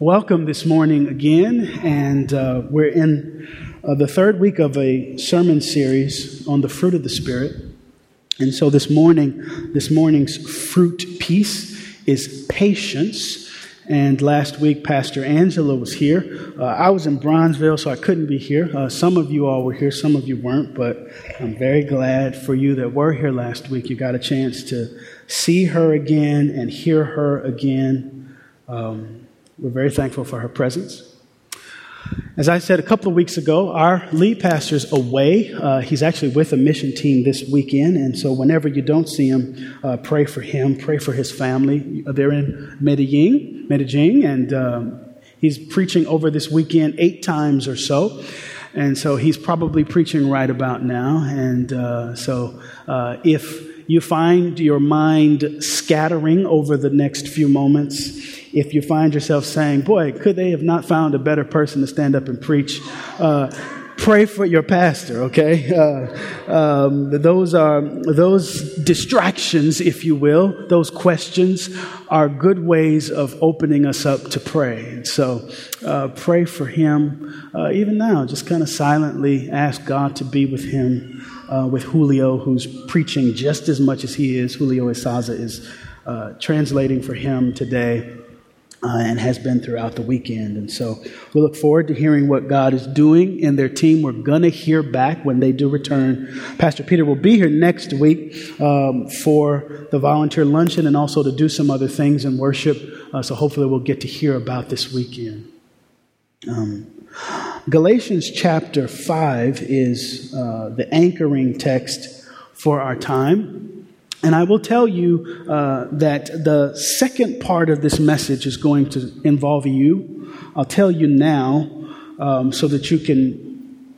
Welcome this morning again, and uh, we're in uh, the third week of a sermon series on the fruit of the Spirit. And so this morning, this morning's fruit piece is patience. And last week, Pastor Angela was here. Uh, I was in Bronzeville, so I couldn't be here. Uh, some of you all were here, some of you weren't, but I'm very glad for you that were here last week. You got a chance to see her again and hear her again. Um, we're very thankful for her presence. As I said a couple of weeks ago, our lead pastor's away. Uh, he's actually with a mission team this weekend, and so whenever you don't see him, uh, pray for him, pray for his family. They're in Medellin, Medellin, and um, he's preaching over this weekend eight times or so. And so he's probably preaching right about now. And uh, so uh, if you find your mind scattering over the next few moments, if you find yourself saying, Boy, could they have not found a better person to stand up and preach? Uh, pray for your pastor, okay? Uh, um, those are those distractions, if you will, those questions are good ways of opening us up to pray. so, uh, pray for him. Uh, even now, just kind of silently ask God to be with him, uh, with Julio, who's preaching just as much as he is. Julio Isaza is uh, translating for him today uh, and has been throughout the weekend. And so we look forward to hearing what God is doing in their team. We're going to hear back when they do return. Pastor Peter will be here next week um, for the volunteer luncheon and also to do some other things in worship. Uh, so hopefully we'll get to hear about this weekend. Um, Galatians chapter 5 is uh, the anchoring text for our time. And I will tell you uh, that the second part of this message is going to involve you. I'll tell you now um, so that you can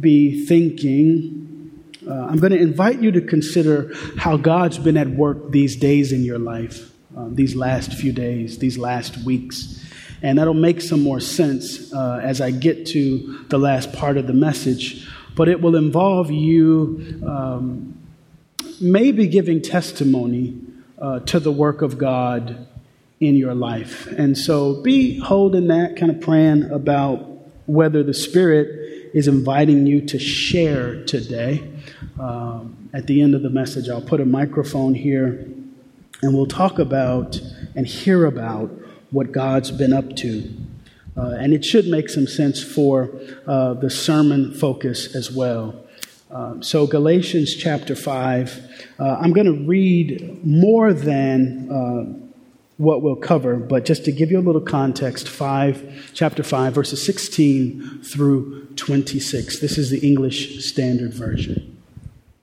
be thinking. Uh, I'm going to invite you to consider how God's been at work these days in your life, uh, these last few days, these last weeks. And that'll make some more sense uh, as I get to the last part of the message. But it will involve you. Um, may be giving testimony uh, to the work of God in your life. And so be holding that, kind of praying about whether the Spirit is inviting you to share today. Um, at the end of the message, I'll put a microphone here and we'll talk about and hear about what God's been up to. Uh, and it should make some sense for uh, the sermon focus as well. Um, so, Galatians chapter 5, uh, I'm going to read more than uh, what we'll cover, but just to give you a little context, 5, chapter 5, verses 16 through 26. This is the English Standard Version.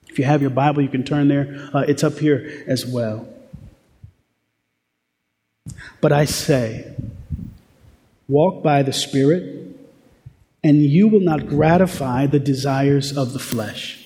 If you have your Bible, you can turn there. Uh, it's up here as well. But I say, walk by the Spirit and you will not gratify the desires of the flesh.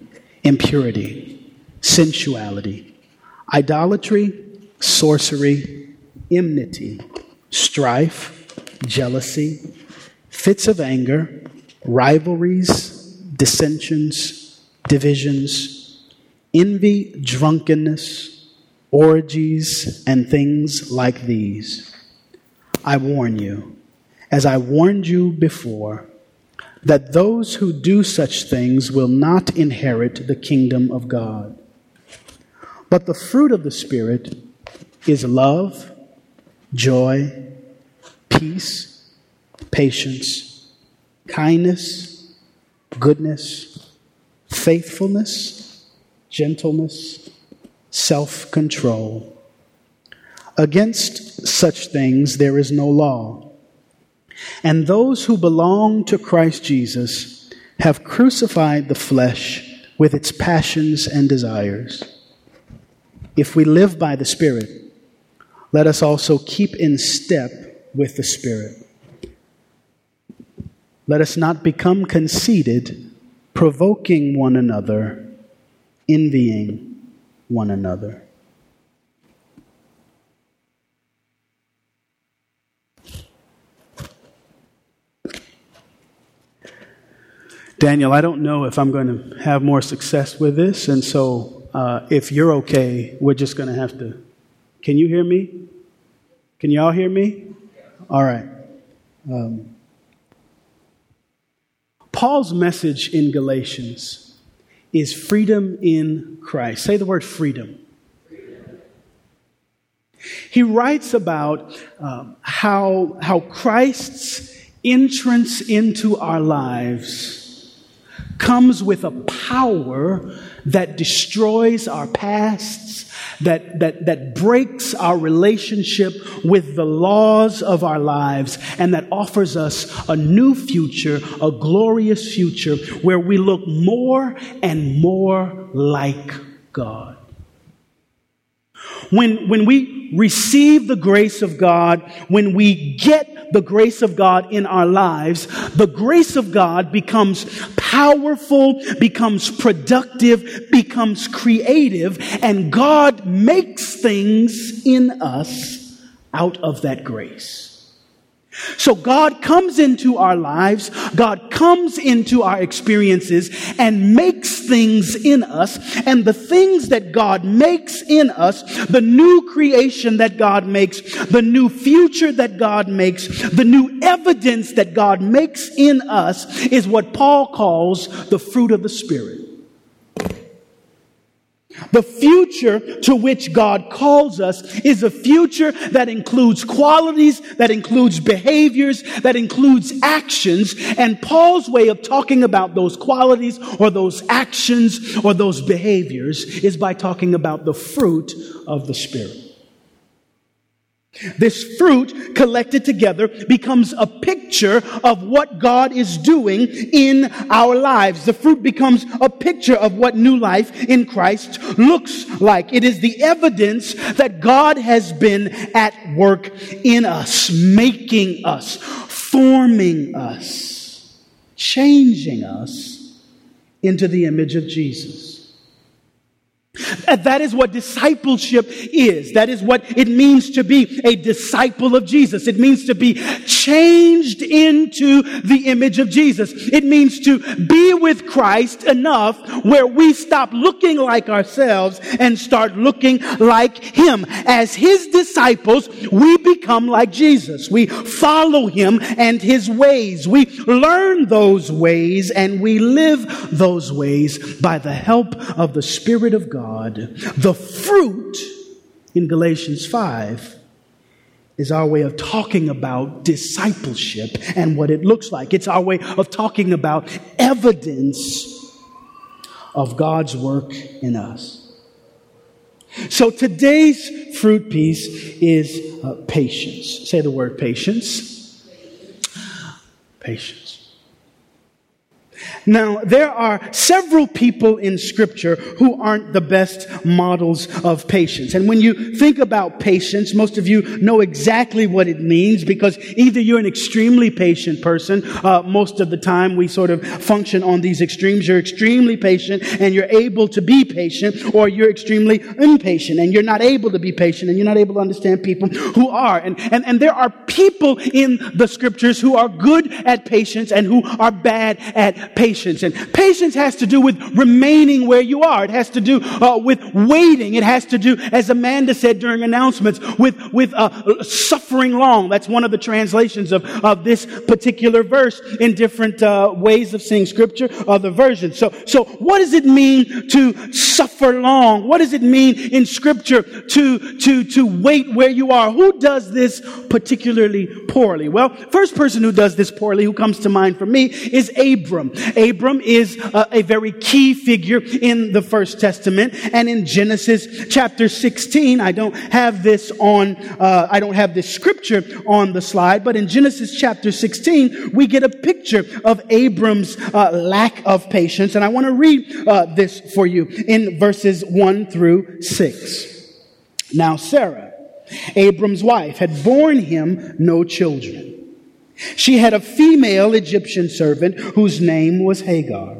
impurity, sensuality, idolatry, sorcery, enmity, strife, jealousy, fits of anger, rivalries, dissensions, divisions, envy, drunkenness, orgies, and things like these. I warn you as I warned you before, that those who do such things will not inherit the kingdom of God. But the fruit of the Spirit is love, joy, peace, patience, kindness, goodness, faithfulness, gentleness, self control. Against such things there is no law. And those who belong to Christ Jesus have crucified the flesh with its passions and desires. If we live by the Spirit, let us also keep in step with the Spirit. let us not become conceited, provoking one another, envying one another. Daniel, I don't know if I'm going to have more success with this, and so uh, if you're okay, we're just going to have to. Can you hear me? Can y'all hear me? All right. Um, Paul's message in Galatians is freedom in Christ. Say the word freedom. He writes about um, how, how Christ's entrance into our lives comes with a power that destroys our pasts, that, that, that breaks our relationship with the laws of our lives, and that offers us a new future, a glorious future where we look more and more like God. When, when we receive the grace of God, when we get the grace of God in our lives, the grace of God becomes powerful, becomes productive, becomes creative, and God makes things in us out of that grace. So God comes into our lives, God comes into our experiences and makes things in us. And the things that God makes in us, the new creation that God makes, the new future that God makes, the new evidence that God makes in us is what Paul calls the fruit of the Spirit. The future to which God calls us is a future that includes qualities, that includes behaviors, that includes actions. And Paul's way of talking about those qualities or those actions or those behaviors is by talking about the fruit of the Spirit. This fruit collected together becomes a picture of what God is doing in our lives. The fruit becomes a picture of what new life in Christ looks like. It is the evidence that God has been at work in us, making us, forming us, changing us into the image of Jesus. That is what discipleship is. That is what it means to be a disciple of Jesus. It means to be changed into the image of Jesus. It means to be with Christ enough where we stop looking like ourselves and start looking like Him. As His disciples, we become like Jesus. We follow Him and His ways. We learn those ways and we live those ways by the help of the Spirit of God God. The fruit in Galatians 5 is our way of talking about discipleship and what it looks like. It's our way of talking about evidence of God's work in us. So today's fruit piece is uh, patience. Say the word patience. Patience. Now, there are several people in Scripture who aren't the best models of patience. And when you think about patience, most of you know exactly what it means because either you're an extremely patient person, uh, most of the time we sort of function on these extremes. You're extremely patient and you're able to be patient, or you're extremely impatient and you're not able to be patient and you're not able to understand people who are. And, and, and there are people in the Scriptures who are good at patience and who are bad at patience. And patience has to do with remaining where you are. It has to do uh, with waiting. It has to do, as Amanda said during announcements, with, with uh, suffering long. That's one of the translations of, of this particular verse in different uh, ways of seeing scripture, other versions. So, so what does it mean to suffer long? What does it mean in scripture to, to, to wait where you are? Who does this particularly poorly? Well, first person who does this poorly, who comes to mind for me, is Abram. Abram is a, a very key figure in the First Testament. And in Genesis chapter 16, I don't have this on, uh, I don't have this scripture on the slide, but in Genesis chapter 16, we get a picture of Abram's uh, lack of patience. And I want to read uh, this for you in verses 1 through 6. Now, Sarah, Abram's wife, had borne him no children. She had a female Egyptian servant whose name was Hagar.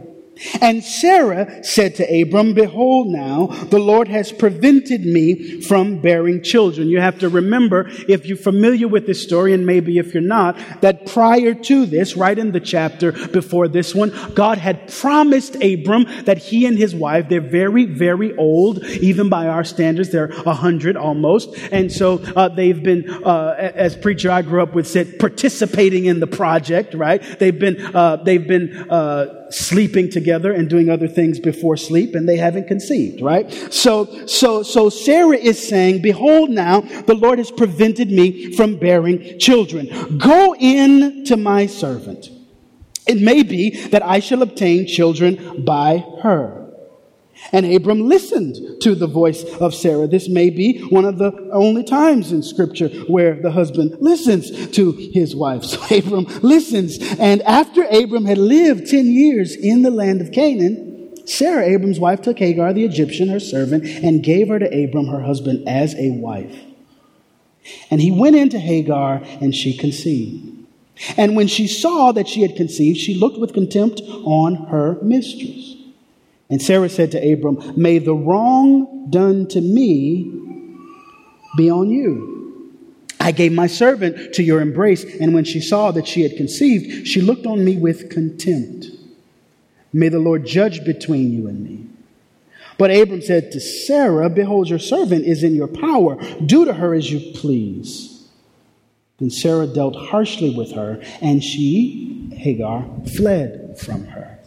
And Sarah said to Abram, Behold, now the Lord has prevented me from bearing children. You have to remember, if you're familiar with this story, and maybe if you're not, that prior to this, right in the chapter before this one, God had promised Abram that he and his wife, they're very, very old, even by our standards, they're a hundred almost. And so uh, they've been, uh, as preacher I grew up with said, participating in the project, right? They've been, uh, they've been, uh, sleeping together and doing other things before sleep and they haven't conceived, right? So, so, so Sarah is saying, behold now, the Lord has prevented me from bearing children. Go in to my servant. It may be that I shall obtain children by her. And Abram listened to the voice of Sarah. This may be one of the only times in scripture where the husband listens to his wife. So Abram listens. And after Abram had lived 10 years in the land of Canaan, Sarah, Abram's wife, took Hagar the Egyptian, her servant, and gave her to Abram, her husband, as a wife. And he went into Hagar, and she conceived. And when she saw that she had conceived, she looked with contempt on her mistress. And Sarah said to Abram, May the wrong done to me be on you. I gave my servant to your embrace, and when she saw that she had conceived, she looked on me with contempt. May the Lord judge between you and me. But Abram said to Sarah, Behold, your servant is in your power. Do to her as you please. Then Sarah dealt harshly with her, and she, Hagar, fled from her.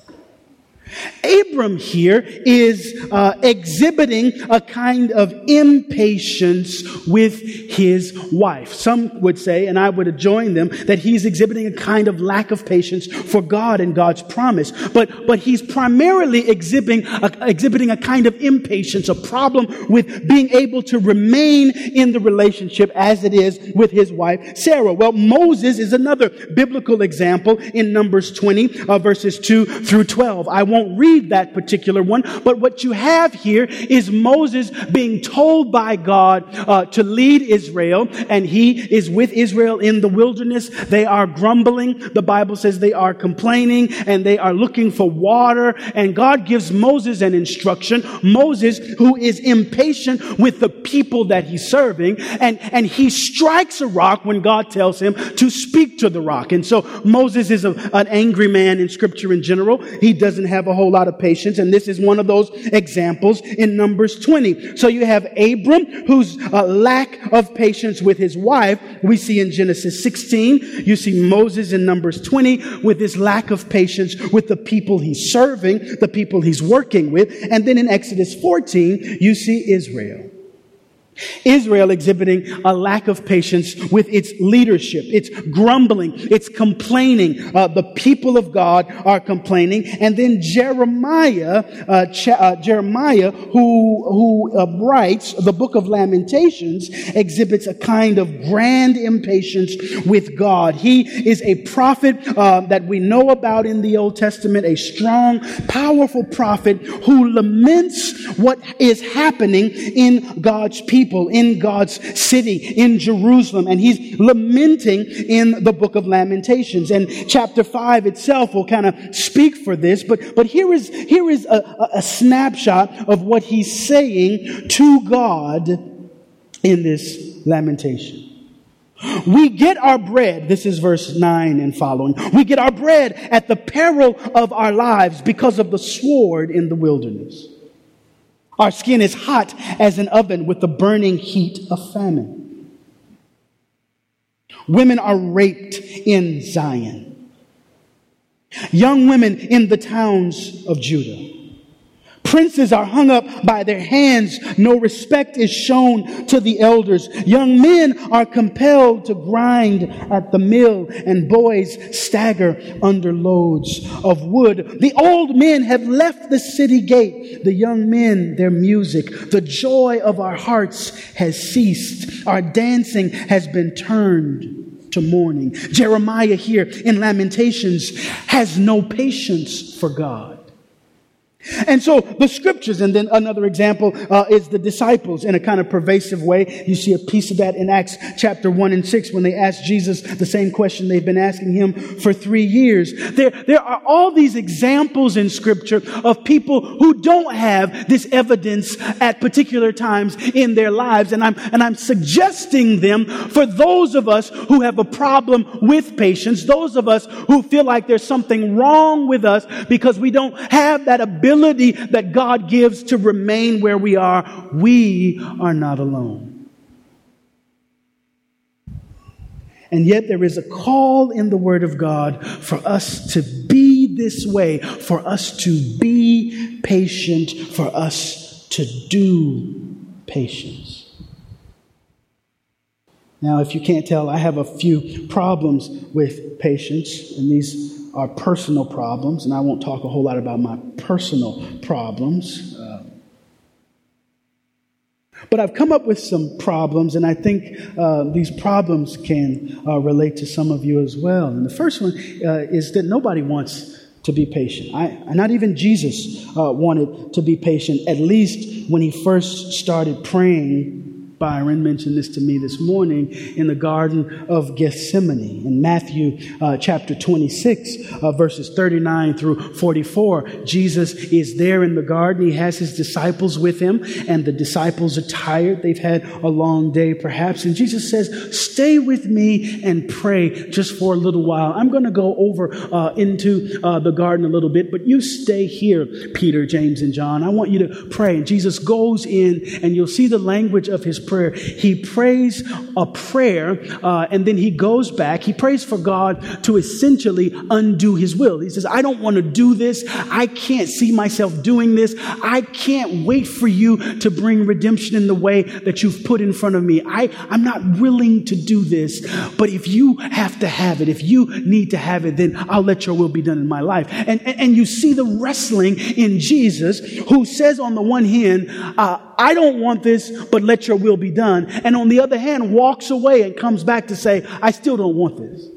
Abram here is uh, exhibiting a kind of impatience with his wife. Some would say, and I would join them, that he's exhibiting a kind of lack of patience for God and God's promise. But, but he's primarily exhibiting a, exhibiting a kind of impatience, a problem with being able to remain in the relationship as it is with his wife, Sarah. Well, Moses is another biblical example in Numbers 20, uh, verses 2 through 12. I won't won't read that particular one, but what you have here is Moses being told by God uh, to lead Israel, and he is with Israel in the wilderness. They are grumbling. The Bible says they are complaining and they are looking for water, and God gives Moses an instruction. Moses, who is impatient with the people that he's serving, and, and he strikes a rock when God tells him to speak to the rock. And so Moses is a, an angry man in scripture in general. He doesn't have a a whole lot of patience, and this is one of those examples in Numbers 20. So you have Abram, whose uh, lack of patience with his wife, we see in Genesis 16. You see Moses in Numbers 20 with his lack of patience with the people he's serving, the people he's working with. And then in Exodus 14, you see Israel. Israel exhibiting a lack of patience with its leadership. It's grumbling. It's complaining. Uh, the people of God are complaining. And then Jeremiah, uh, Ch- uh, Jeremiah, who, who uh, writes the book of Lamentations, exhibits a kind of grand impatience with God. He is a prophet uh, that we know about in the Old Testament, a strong, powerful prophet who laments what is happening in God's people people in God's city, in Jerusalem. And he's lamenting in the book of Lamentations. And chapter 5 itself will kind of speak for this. But, but here is, here is a, a snapshot of what he's saying to God in this lamentation. We get our bread, this is verse 9 and following. We get our bread at the peril of our lives because of the sword in the wilderness. Our skin is hot as an oven with the burning heat of famine. Women are raped in Zion. Young women in the towns of Judah. Princes are hung up by their hands. No respect is shown to the elders. Young men are compelled to grind at the mill and boys stagger under loads of wood. The old men have left the city gate. The young men, their music. The joy of our hearts has ceased. Our dancing has been turned to mourning. Jeremiah here in Lamentations has no patience for God. And so the scriptures, and then another example uh, is the disciples in a kind of pervasive way. You see a piece of that in Acts chapter 1 and 6 when they asked Jesus the same question they've been asking him for three years. There, there are all these examples in scripture of people who don't have this evidence at particular times in their lives. And I'm, and I'm suggesting them for those of us who have a problem with patience, those of us who feel like there's something wrong with us because we don't have that ability ability that God gives to remain where we are, we are not alone. And yet, there is a call in the Word of God for us to be this way, for us to be patient, for us to do patience. Now, if you can't tell, I have a few problems with patience, and these are personal problems, and I won't talk a whole lot about my personal problems. Uh, but I've come up with some problems, and I think uh, these problems can uh, relate to some of you as well. And the first one uh, is that nobody wants to be patient. I, not even Jesus uh, wanted to be patient, at least when he first started praying Byron mentioned this to me this morning in the Garden of Gethsemane. In Matthew uh, chapter 26, uh, verses 39 through 44, Jesus is there in the garden. He has his disciples with him, and the disciples are tired. They've had a long day, perhaps. And Jesus says, Stay with me and pray just for a little while. I'm going to go over uh, into uh, the garden a little bit, but you stay here, Peter, James, and John. I want you to pray. And Jesus goes in, and you'll see the language of his prayer. He prays a prayer uh, and then he goes back. He prays for God to essentially undo his will. He says, I don't want to do this. I can't see myself doing this. I can't wait for you to bring redemption in the way that you've put in front of me. I, I'm not willing to do this. But if you have to have it, if you need to have it, then I'll let your will be done in my life. And, and, and you see the wrestling in Jesus who says on the one hand, uh, I don't want this, but let your will be done. And on the other hand, walks away and comes back to say, I still don't want this.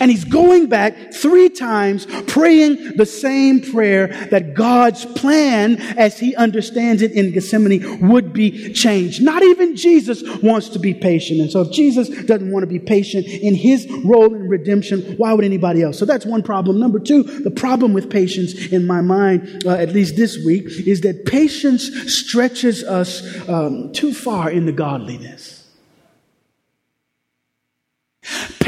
And he's going back three times praying the same prayer that God's plan, as he understands it in Gethsemane, would be changed. Not even Jesus wants to be patient. And so if Jesus doesn't want to be patient in his role in redemption, why would anybody else? So that's one problem. Number two, the problem with patience in my mind, uh, at least this week, is that patience stretches us um, too far into godliness.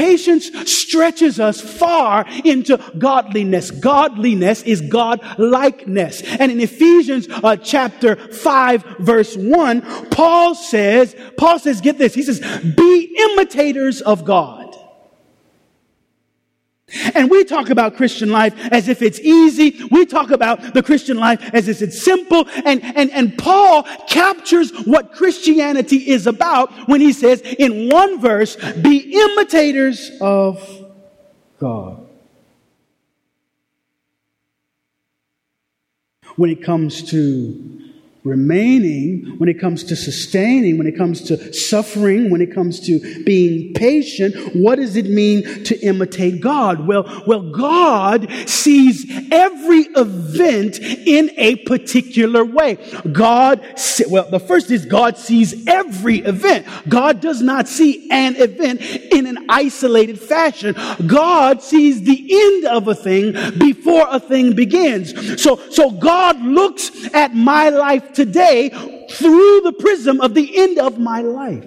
Patience stretches us far into godliness. Godliness is God likeness. And in Ephesians uh, chapter 5 verse 1, Paul says, Paul says, get this, he says, be imitators of God. And we talk about Christian life as if it's easy. We talk about the Christian life as if it's simple. And, and, and Paul captures what Christianity is about when he says in one verse, be imitators of God. When it comes to remaining, when it comes to sustaining, when it comes to suffering, when it comes to being patient, what does it mean to imitate God? Well, well, God sees every event in a particular way. God, well, the first is God sees every event. God does not see an event in an isolated fashion. God sees the end of a thing before a thing begins. So, so God looks at my life today through the prism of the end of my life.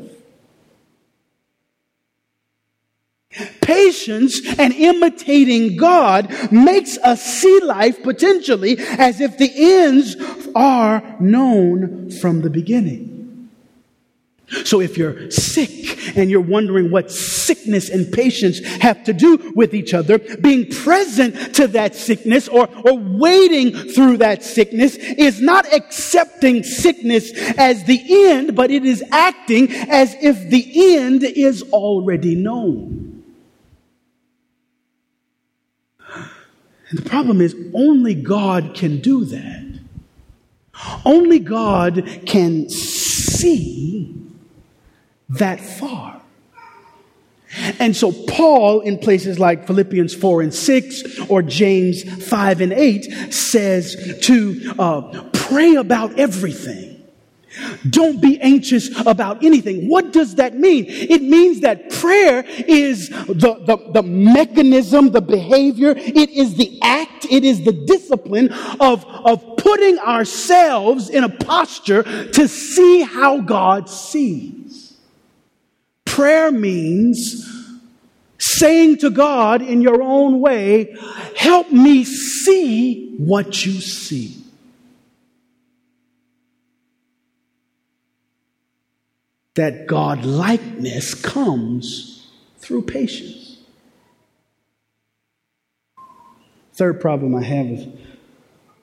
Patience and imitating God makes us see life potentially as if the ends are known from the beginning. So if you're sick and you're wondering what sickness and patience have to do with each other, being present to that sickness or, or waiting through that sickness is not accepting sickness as the end, but it is acting as if the end is already known. And the problem is only God can do that. Only God can see that far. And so, Paul, in places like Philippians 4 and 6 or James 5 and 8, says to uh, pray about everything. Don't be anxious about anything. What does that mean? It means that prayer is the, the, the, mechanism, the behavior, it is the act, it is the discipline of, of putting ourselves in a posture to see how God sees. Prayer means saying to God in your own way, help me see what you see. that God likeness comes through patience. Third problem I have with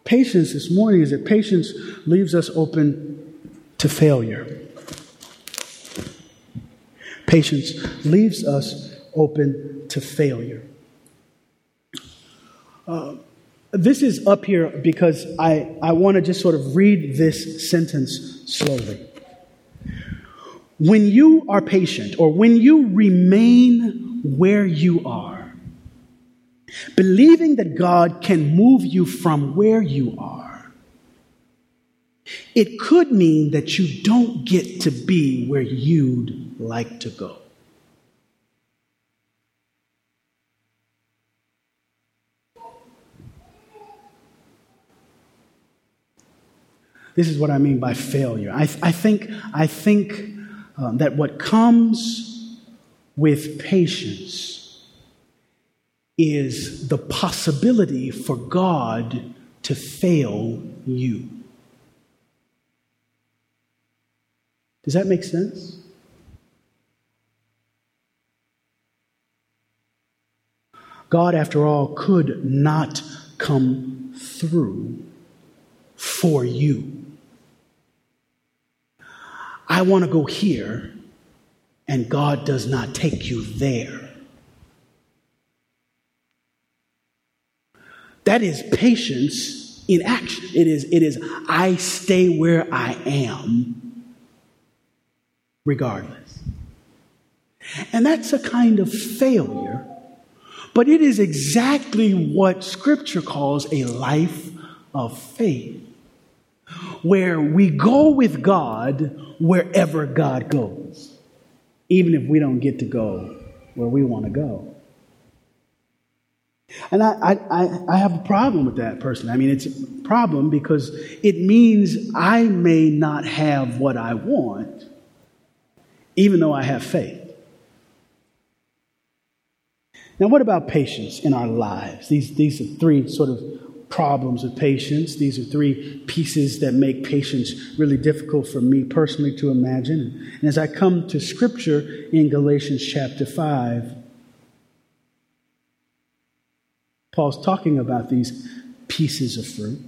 patience this morning is that patience leaves us open to failure. Patience leaves us open to failure. Uh, this is up here because I, I want to just sort of read this sentence slowly. When you are patient or when you remain where you are, believing that God can move you from where you are, it could mean that you don't get to be where you'd like to go. This is what I mean by failure. I, I think, I think um, that what comes with patience is the possibility for God to fail you. Does that make sense? God, after all, could not come through for you. I want to go here, and God does not take you there. That is patience in action. It is, it is I stay where I am regardless. And that's a kind of failure, but it is exactly what Scripture calls a life of faith where we go with God wherever God goes, even if we don't get to go where we want to go. And I, I, I have a problem with that person. I mean, it's a problem because it means I may not have what I want, even though I have faith. Now, what about patience in our lives? These, these are three sort of problems with patience. These are three pieces that make patience really difficult for me personally to imagine. And as I come to Scripture in Galatians chapter 5, Paul's talking about these pieces of fruit.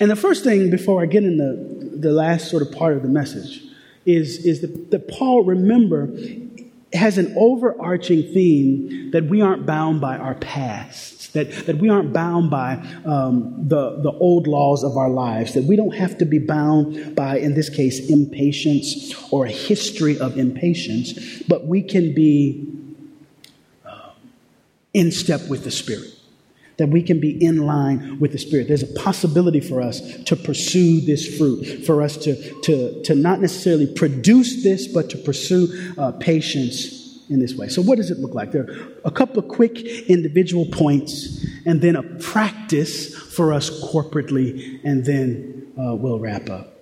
And the first thing, before I get in the, the last sort of part of the message, is, is that, that Paul, remember, has an overarching theme that we aren't bound by our pasts, that, that we aren't bound by um, the, the old laws of our lives, that we don't have to be bound by, in this case, impatience or a history of impatience, but we can be uh, in step with the Spirit that we can be in line with the Spirit. There's a possibility for us to pursue this fruit, for us to, to, to not necessarily produce this, but to pursue uh, patience in this way. So, what does it look like? There are a couple of quick individual points, and then a practice for us corporately, and then uh, we'll wrap up.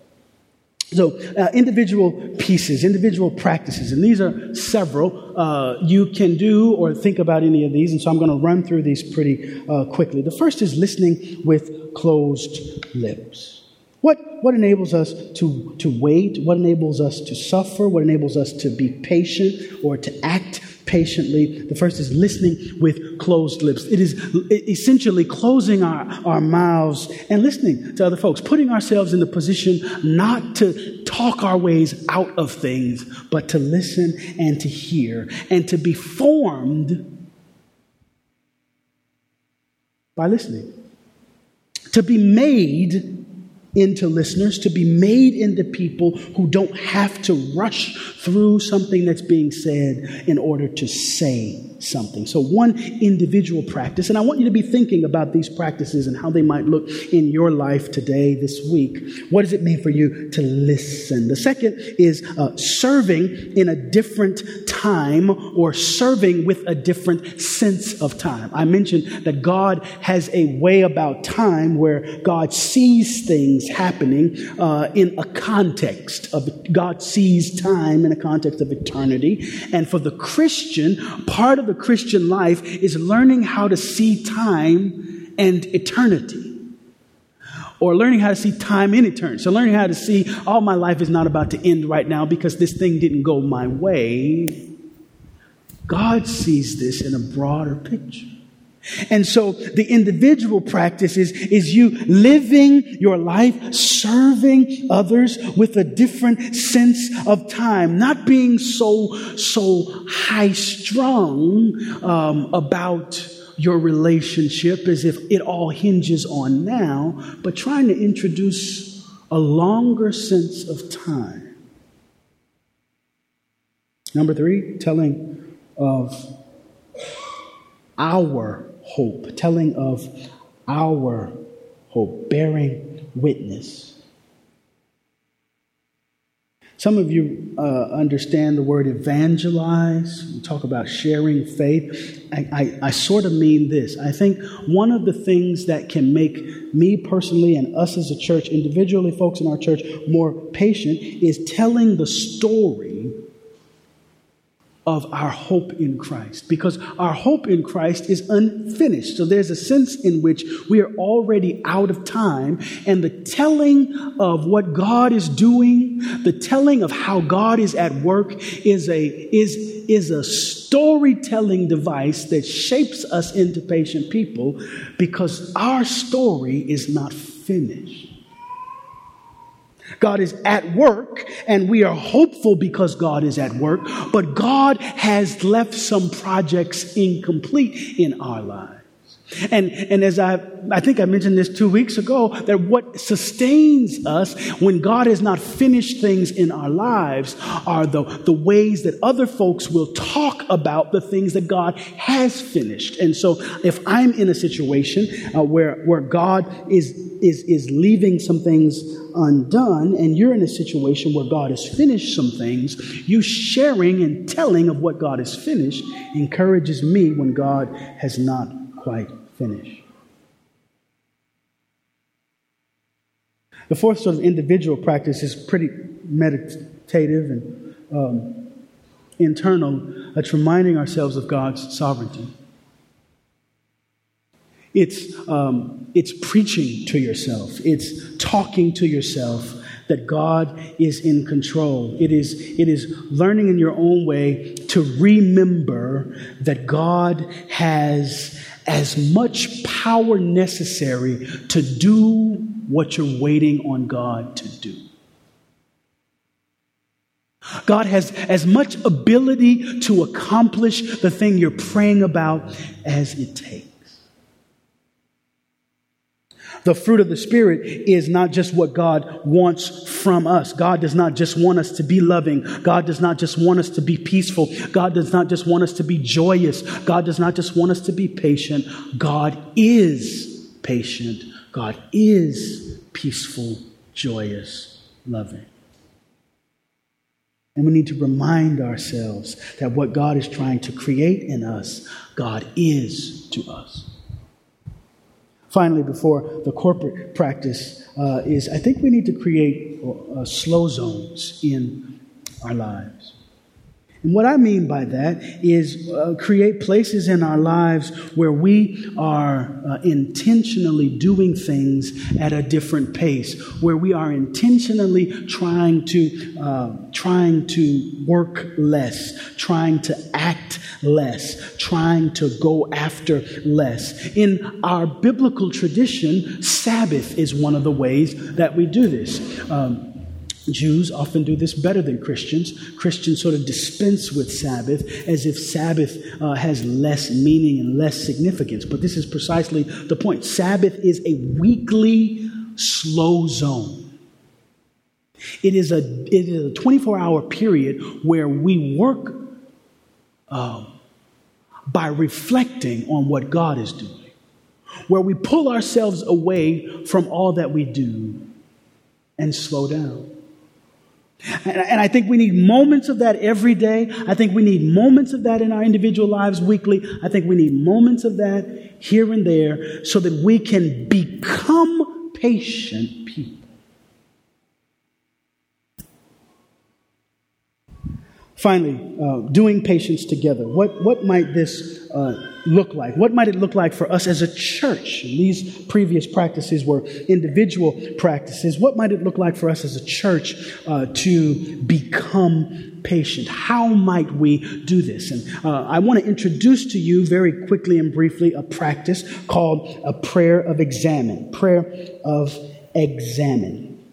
So, uh, individual pieces, individual practices, and these are several. Uh, you can do or think about any of these, and so I'm going to run through these pretty uh, quickly. The first is listening with closed lips. What, what enables us to, to wait? What enables us to suffer? What enables us to be patient or to act patiently. The first is listening with closed lips. It is essentially closing our, our mouths and listening to other folks, putting ourselves in the position not to talk our ways out of things, but to listen and to hear and to be formed by listening. To be made into listeners, to be made into people who don't have to rush through something that's being said in order to say something. So, one individual practice, and I want you to be thinking about these practices and how they might look in your life today, this week. What does it mean for you to listen? The second is uh, serving in a different time or serving with a different sense of time. I mentioned that God has a way about time where God sees things happening uh, in a context of God sees time in a context of eternity. And for the Christian, part of the Christian life is learning how to see time and eternity. Or learning how to see time in eternity. So, learning how to see, all oh, my life is not about to end right now because this thing didn't go my way. God sees this in a broader picture. And so the individual practice is, is you living your life, serving others with a different sense of time, not being so, so high strung um, about your relationship as if it all hinges on now, but trying to introduce a longer sense of time. Number three, telling of our hope, telling of our hope, bearing witness. Some of you uh, understand the word evangelize. We talk about sharing faith. I, I, I, sort of mean this. I think one of the things that can make me personally and us as a church, individually, folks in our church, more patient is telling the story of our hope in Christ because our hope in Christ is unfinished. So there's a sense in which we are already out of time, and the telling of what God is doing, the telling of how God is at work is a is is a storytelling device that shapes us into patient people because our story is not finished. God is at work, and we are hopeful because God is at work, but God has left some projects incomplete in our lives. And, and as I, I think I mentioned this two weeks ago, that what sustains us when God has not finished things in our lives are the, the ways that other folks will talk about the things that God has finished. And so if I'm in a situation uh, where, where God is, is, is leaving some things undone, and you're in a situation where God has finished some things, you sharing and telling of what God has finished encourages me when God has not quite finished. The fourth sort of individual practice is pretty meditative and um, internal. It's reminding ourselves of God's sovereignty. It's, um, it's preaching to yourself. It's talking to yourself that God is in control. It is, it is learning in your own way to remember that God has as much power necessary to do what you're waiting on God to do. God has as much ability to accomplish the thing you're praying about as it takes. The fruit of the Spirit is not just what God wants from us. God does not just want us to be loving. God does not just want us to be peaceful. God does not just want us to be joyous. God does not just want us to be patient. God is patient. God is peaceful, joyous, loving. And we need to remind ourselves that what God is trying to create in us, God is to us. Finally, before the corporate practice uh, is, I think we need to create uh, slow zones in our lives. And what I mean by that is uh, create places in our lives where we are uh, intentionally doing things at a different pace, where we are intentionally trying to uh, trying to work less, trying to act less, trying to go after less. In our biblical tradition, Sabbath is one of the ways that we do this. Um, Jews often do this better than Christians. Christians sort of dispense with Sabbath as if Sabbath uh, has less meaning and less significance. But this is precisely the point. Sabbath is a weekly slow zone. It is a, it is a 24 hour period where we work um, by reflecting on what God is doing, where we pull ourselves away from all that we do and slow down. And I think we need moments of that every day. I think we need moments of that in our individual lives weekly. I think we need moments of that here and there so that we can become patient people. Finally, uh, doing patience together. What, what might this uh, look like? What might it look like for us as a church? these previous practices were individual practices. What might it look like for us as a church uh, to become patient? How might we do this? And uh, I want to introduce to you very quickly and briefly a practice called a prayer of examen. Prayer of examen.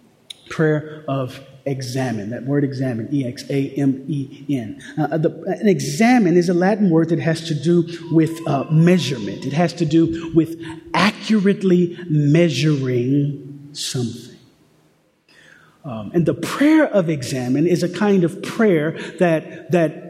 Prayer of examen. That word examen, E X A M E N. Uh, an examen is a Latin word that has to do with uh, measurement, it has to do with accurately measuring something. Um, and the prayer of examen is a kind of prayer that, that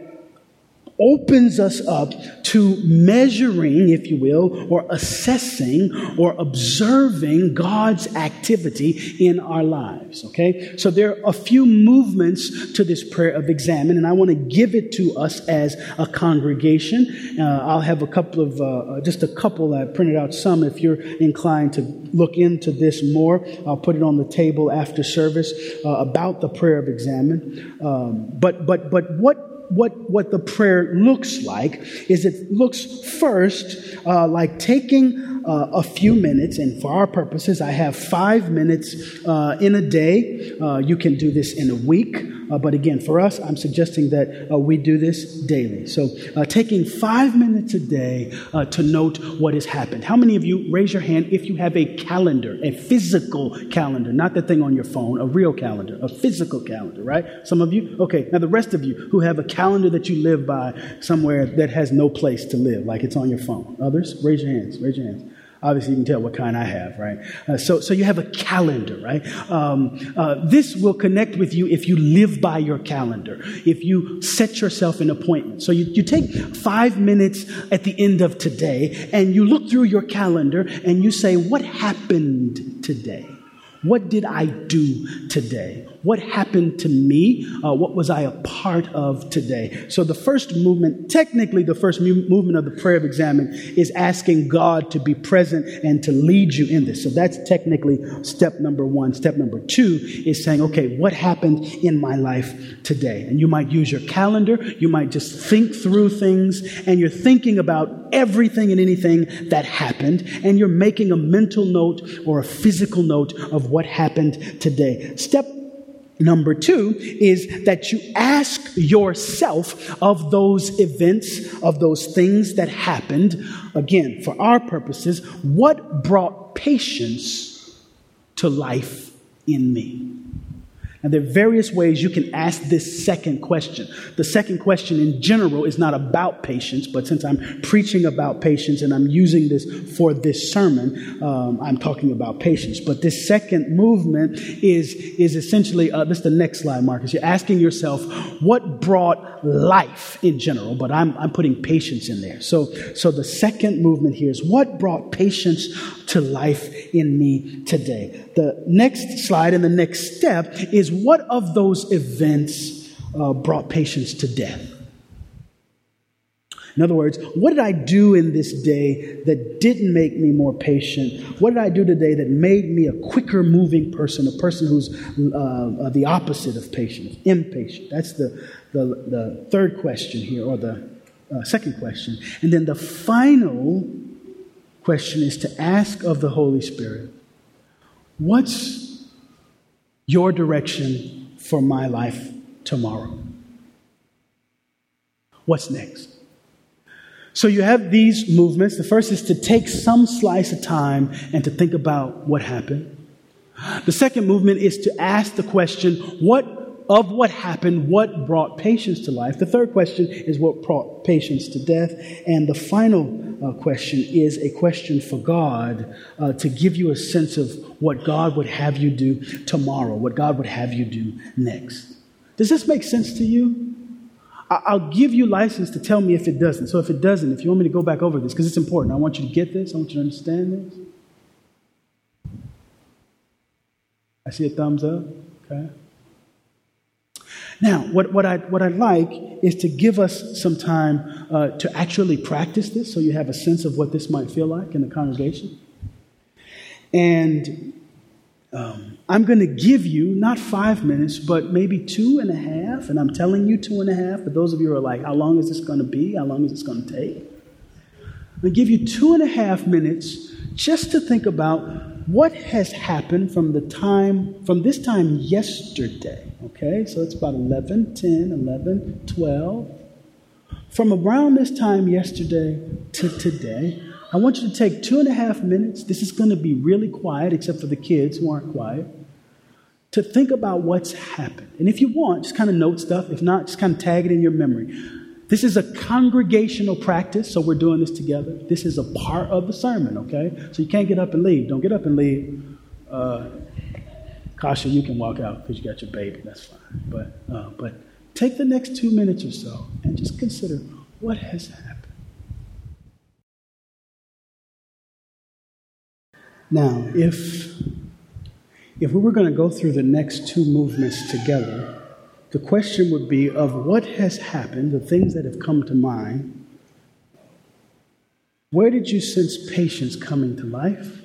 opens us up to measuring, if you will, or assessing or observing God's activity in our lives. Okay? So there are a few movements to this prayer of examen, and I want to give it to us as a congregation. Uh, I'll have a couple of, uh, uh just a couple I printed out some if you're inclined to look into this more. I'll put it on the table after service uh, about the prayer of examen. Um, but, but, but what what, what the prayer looks like is it looks first uh, like taking uh, a few minutes, and for our purposes, I have five minutes uh, in a day. Uh, you can do this in a week, uh, but again, for us, I'm suggesting that uh, we do this daily. So, taking five minutes a day to note what has happened. How many of you raise your hand if you have a calendar, a physical calendar, not the thing on your phone, a real calendar, a physical calendar, right? Some of you? Okay, now the rest of you who have a calendar that you live by somewhere that has no place to live, like it's on your phone. Others, raise your hands, raise your hands. Obviously, you can tell what kind I have, right? Uh, so, so you have a calendar, right? Um, uh, this will connect with you if you live by your calendar, if you set yourself an appointment. So you, you take five minutes at the end of today and you look through your calendar and you say, What happened today? What did I do today? What happened to me? Uh, what was I a part of today? So, the first movement, technically, the first mu- movement of the prayer of examen is asking God to be present and to lead you in this. So, that's technically step number one. Step number two is saying, okay, what happened in my life today? And you might use your calendar, you might just think through things, and you're thinking about everything and anything that happened, and you're making a mental note or a physical note of what happened today. Step Number two is that you ask yourself of those events, of those things that happened, again, for our purposes, what brought patience to life in me? And there are various ways you can ask this second question. The second question in general is not about patience, but since I'm preaching about patience and I'm using this for this sermon, um, I'm talking about patience. But this second movement is, is essentially, uh, this is the next slide, Marcus. You're asking yourself, what brought life in general? But I'm, I'm putting patience in there. So, so the second movement here is what brought patience to life in me today? The next slide and the next step is what of those events uh, brought patience to death? In other words, what did I do in this day that didn't make me more patient? What did I do today that made me a quicker moving person, a person who's uh, the opposite of patient, impatient? That's the, the, the third question here, or the uh, second question. And then the final question is to ask of the Holy Spirit, what's your direction for my life tomorrow. What's next? So you have these movements. The first is to take some slice of time and to think about what happened. The second movement is to ask the question, what of what happened, what brought patience to life. The third question is what brought patience to death. And the final uh, question is a question for God uh, to give you a sense of what God would have you do tomorrow, what God would have you do next. Does this make sense to you? I'll give you license to tell me if it doesn't. So if it doesn't, if you want me to go back over this, because it's important, I want you to get this, I want you to understand this. I see a thumbs up. Okay. Now, what, what, I, what I'd like is to give us some time uh, to actually practice this so you have a sense of what this might feel like in the congregation. And um, I'm going to give you not five minutes, but maybe two and a half. And I'm telling you two and a half. But those of you who are like, how long is this going to be? How long is this going to take? I'm going to give you two and a half minutes just to think about what has happened from the time, from this time yesterday, okay? So it's about 11, 10, 11, 12. From around this time yesterday to today, I want you to take two and a half minutes. This is going to be really quiet, except for the kids who aren't quiet, to think about what's happened. And if you want, just kind of note stuff. If not, just kind of tag it in your memory. This is a congregational practice, so we're doing this together. This is a part of the sermon, okay? So you can't get up and leave. Don't get up and leave. Uh, Kasha, you can walk out because you got your baby. That's fine. But, uh, but take the next two minutes or so and just consider what has happened. Now, if, if we were going to go through the next two movements together, the question would be of what has happened, the things that have come to mind. Where did you sense patience coming to life?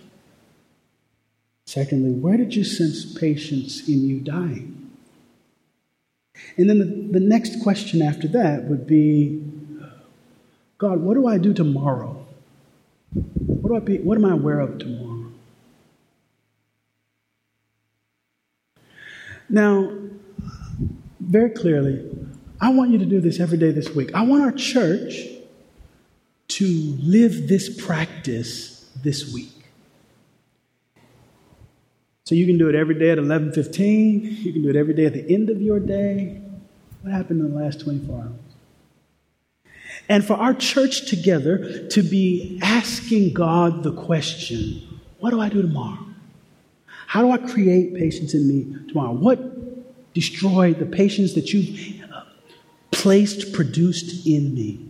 Secondly, where did you sense patience in you dying? And then the, the next question after that would be God, what do I do tomorrow? What, do I be, what am I aware of tomorrow? Now, very clearly, I want you to do this every day this week. I want our church to live this practice this week. So you can do it every day at 11:15. You can do it every day at the end of your day. What happened in the last 24 hours? And for our church together to be asking God the question, what do I do tomorrow? How do I create patience in me tomorrow? What destroy the patience that you've uh, placed, produced in me.